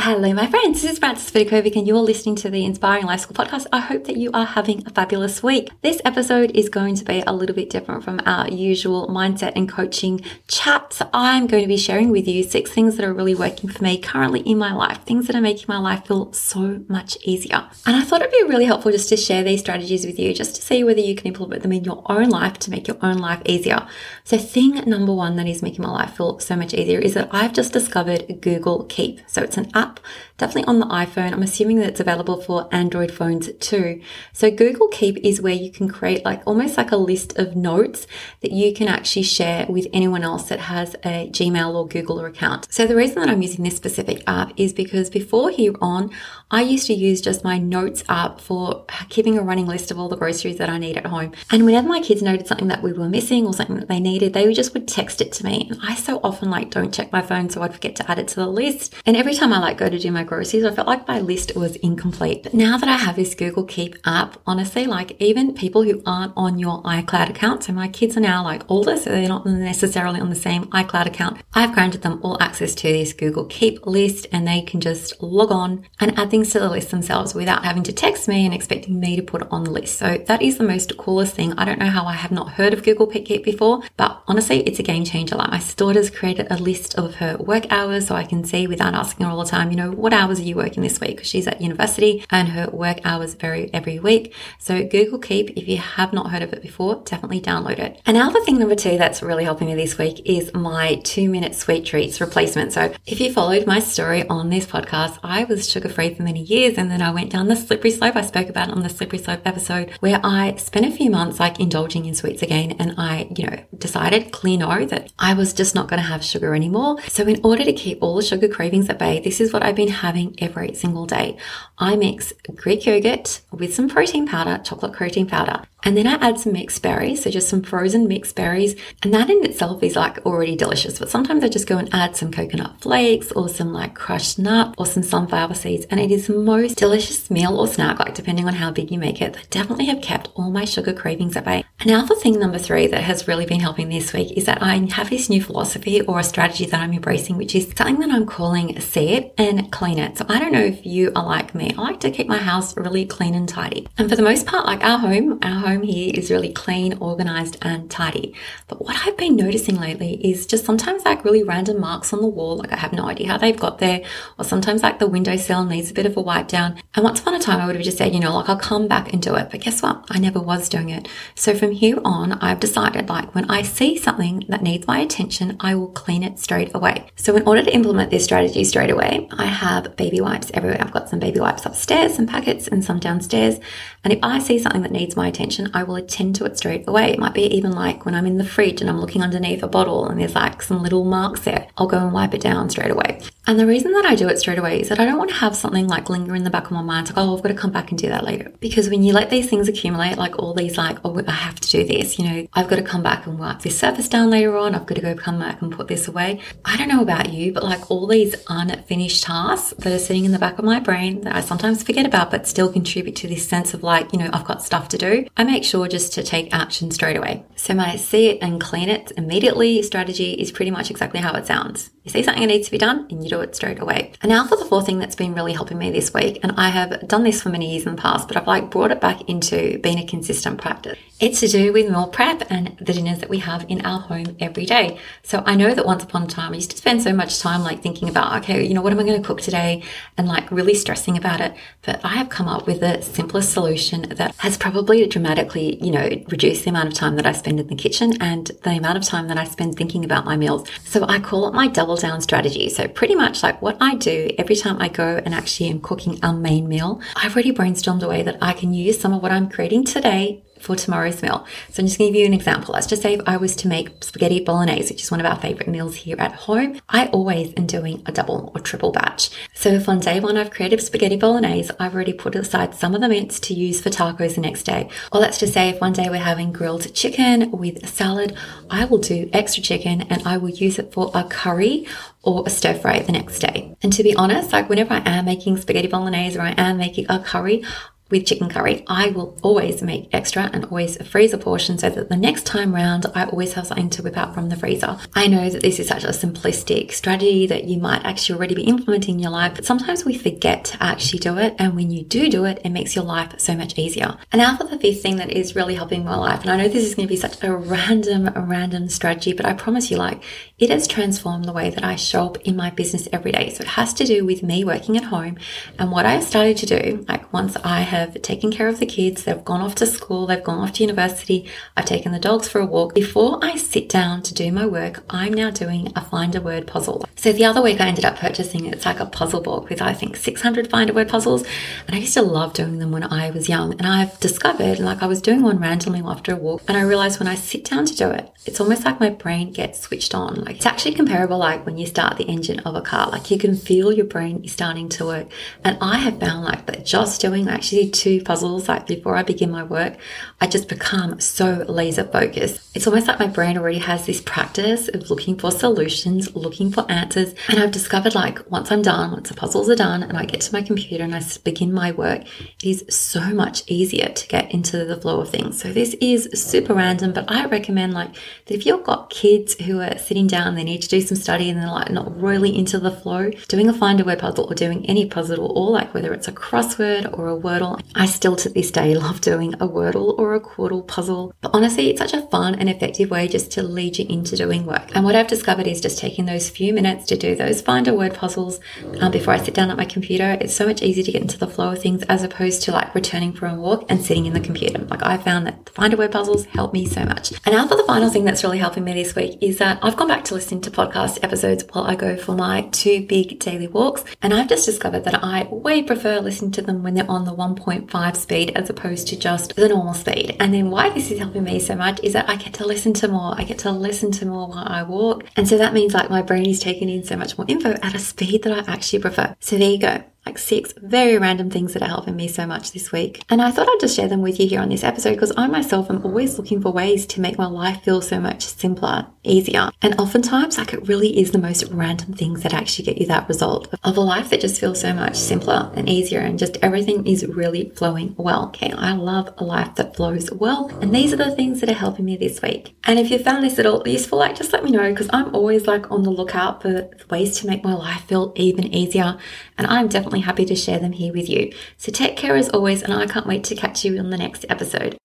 Hello, my friends. This is Frances Vidakovic, and you're listening to the Inspiring Life School podcast. I hope that you are having a fabulous week. This episode is going to be a little bit different from our usual mindset and coaching chats. I'm going to be sharing with you six things that are really working for me currently in my life, things that are making my life feel so much easier. And I thought it'd be really helpful just to share these strategies with you, just to see whether you can implement them in your own life to make your own life easier. So, thing number one that is making my life feel so much easier is that I've just discovered Google Keep. So, it's an app app, definitely on the iPhone. I'm assuming that it's available for Android phones too. So Google Keep is where you can create like almost like a list of notes that you can actually share with anyone else that has a Gmail or Google account. So the reason that I'm using this specific app is because before here on, I used to use just my notes app for keeping a running list of all the groceries that I need at home. And whenever my kids noted something that we were missing or something that they needed, they just would text it to me. And I so often like don't check my phone, so I'd forget to add it to the list. And every time I like go to do my groceries, I felt like my list was incomplete. But now that I have this Google Keep app, honestly, like even people who aren't on your iCloud account, so my kids are now like older, so they're not necessarily on the same iCloud account. I've granted them all access to this Google Keep list and they can just log on and add things to the list themselves without having to text me and expecting me to put it on the list. So that is the most coolest thing. I don't know how I have not heard of Google Keep before, but honestly, it's a game changer. Like my daughter's created a list of her work hours so I can see without asking her all the time, you know, what hours are you working this week? Because she's at university and her work hours vary every week. So Google Keep, if you have not heard of it before, definitely download it. The thing number two that's really helping me this week is my two minute sweet treats replacement. So if you followed my story on this podcast, I was sugar free for many years and then I went down the slippery slope. I spoke about on the slippery slope episode where I spent a few months like indulging in sweets again and I, you know, decided clear no that I was just not going to have sugar anymore. So in order to keep all the sugar cravings at bay, this is what I've been having every single day. I mix Greek yogurt with some protein powder, chocolate protein powder, and then I add some mixed berries, so just some frozen mixed berries. And that in itself is like already delicious. But sometimes I just go and add some coconut flakes or some like crushed nut or some sunflower seeds. And it is the most delicious meal or snack, like depending on how big you make it, that definitely have kept all my sugar cravings at bay. And now for thing number three that has really been helping this week is that I have this new philosophy or a strategy that I'm embracing, which is something that I'm calling see it and clean it. So I don't know if you are like me. I like to keep my house really clean and tidy. And for the most part, like our home, our home home here is really clean, organized, and tidy. But what I've been noticing lately is just sometimes like really random marks on the wall, like I have no idea how they've got there, or sometimes like the windowsill needs a bit of a wipe down. And once upon a time, I would have just said, you know, like I'll come back and do it. But guess what? I never was doing it. So from here on, I've decided like when I see something that needs my attention, I will clean it straight away. So in order to implement this strategy straight away, I have baby wipes everywhere. I've got some baby wipes upstairs, some packets, and some downstairs. And if I see something that needs my attention, I will attend to it straight away. It might be even like when I'm in the fridge and I'm looking underneath a bottle and there's like some little marks there, I'll go and wipe it down straight away. And the reason that I do it straight away is that I don't want to have something like linger in the back of my mind, like, oh, I've got to come back and do that later. Because when you let these things accumulate, like all these, like, oh, I have to do this, you know, I've got to come back and wipe this surface down later on, I've got to go come back and put this away. I don't know about you, but like all these unfinished tasks that are sitting in the back of my brain that I sometimes forget about, but still contribute to this sense of like, you know, I've got stuff to do. I make sure just to take action straight away. So my see it and clean it immediately strategy is pretty much exactly how it sounds. You see something that needs to be done and you do it straight away. And now for the fourth thing that's been really helping me this week, and I have done this for many years in the past, but I've like brought it back into being a consistent practice. It's to do with meal prep and the dinners that we have in our home every day. So I know that once upon a time I used to spend so much time like thinking about, okay, you know, what am I going to cook today? And like really stressing about it. But I have come up with a simplest solution that has probably dramatically, you know, reduce the amount of time that I spend in the kitchen and the amount of time that I spend thinking about my meals. So I call it my double down strategy. So pretty much like what I do every time I go and actually am cooking a main meal, I've already brainstormed a way that I can use some of what I'm creating today for tomorrow's meal. So I'm just going to give you an example. Let's just say if I was to make spaghetti bolognese, which is one of our favorite meals here at home, I always am doing a double or triple batch. So if on day one I've created spaghetti bolognese, I've already put aside some of the mince to use for tacos the next day. Or let's just say if one day we're having grilled chicken with salad, I will do extra chicken and I will use it for a curry or a stir fry the next day. And to be honest, like whenever I am making spaghetti bolognese or I am making a curry, with chicken curry, I will always make extra and always freeze a portion so that the next time round, I always have something to whip out from the freezer. I know that this is such a simplistic strategy that you might actually already be implementing in your life, but sometimes we forget to actually do it. And when you do do it, it makes your life so much easier. And now for the fifth thing that is really helping my life. And I know this is going to be such a random, random strategy, but I promise you, like, it has transformed the way that I show up in my business every day. So it has to do with me working at home and what I've started to do, like once I have have taken care of the kids, they've gone off to school, they've gone off to university, I've taken the dogs for a walk. Before I sit down to do my work, I'm now doing a find a word puzzle. So the other week I ended up purchasing it's like a puzzle book with I think 600 find a word puzzles, and I used to love doing them when I was young. And I've discovered like I was doing one randomly after a walk, and I realized when I sit down to do it, it's almost like my brain gets switched on. Like it's actually comparable like when you start the engine of a car. Like you can feel your brain is starting to work. And I have found like that just doing actually two puzzles, like before I begin my work, I just become so laser focused. It's almost like my brain already has this practice of looking for solutions, looking for answers. And I've discovered like once I'm done, once the puzzles are done and I get to my computer and I begin my work, it is so much easier to get into the flow of things. So this is super random, but I recommend like that if you've got kids who are sitting down, they need to do some study and they're like not really into the flow, doing a find a word puzzle or doing any puzzle at all like whether it's a crossword or a wordle, I still to this day love doing a Wordle or a Quordle puzzle. But honestly, it's such a fun and effective way just to lead you into doing work. And what I've discovered is just taking those few minutes to do those find a word puzzles um, before I sit down at my computer. It's so much easier to get into the flow of things as opposed to like returning from a walk and sitting in the computer. Like I found that the find a word puzzles help me so much. And now for the final thing that's really helping me this week is that I've gone back to listening to podcast episodes while I go for my two big daily walks. And I've just discovered that I way prefer listening to them when they're on the 1.5 speed as opposed to just the normal speed. And then why this is helping me so much is that I get to listen to more. I get to listen to more while I walk. And so that means like my brain is taking in so much more info at a speed that I actually prefer. So there you go like six very random things that are helping me so much this week. And I thought I'd just share them with you here on this episode because I myself am always looking for ways to make my life feel so much simpler, easier. And oftentimes, like it really is the most random things that actually get you that result of a life that just feels so much simpler and easier and just everything is really flowing well. Okay, I love a life that flows well. And these are the things that are helping me this week. And if you found this at all useful, like just let me know because I'm always like on the lookout for ways to make my life feel even easier. And I'm definitely happy to share them here with you. So take care as always, and I can't wait to catch you on the next episode.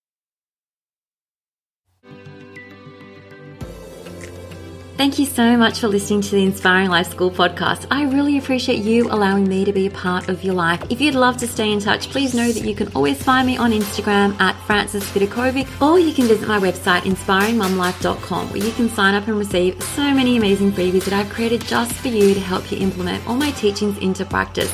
Thank you so much for listening to the Inspiring Life School podcast. I really appreciate you allowing me to be a part of your life. If you'd love to stay in touch, please know that you can always find me on Instagram at Frances Vidakovic, or you can visit my website, inspiringmumlife.com, where you can sign up and receive so many amazing freebies that I've created just for you to help you implement all my teachings into practice.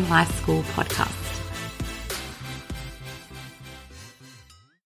Life School podcast.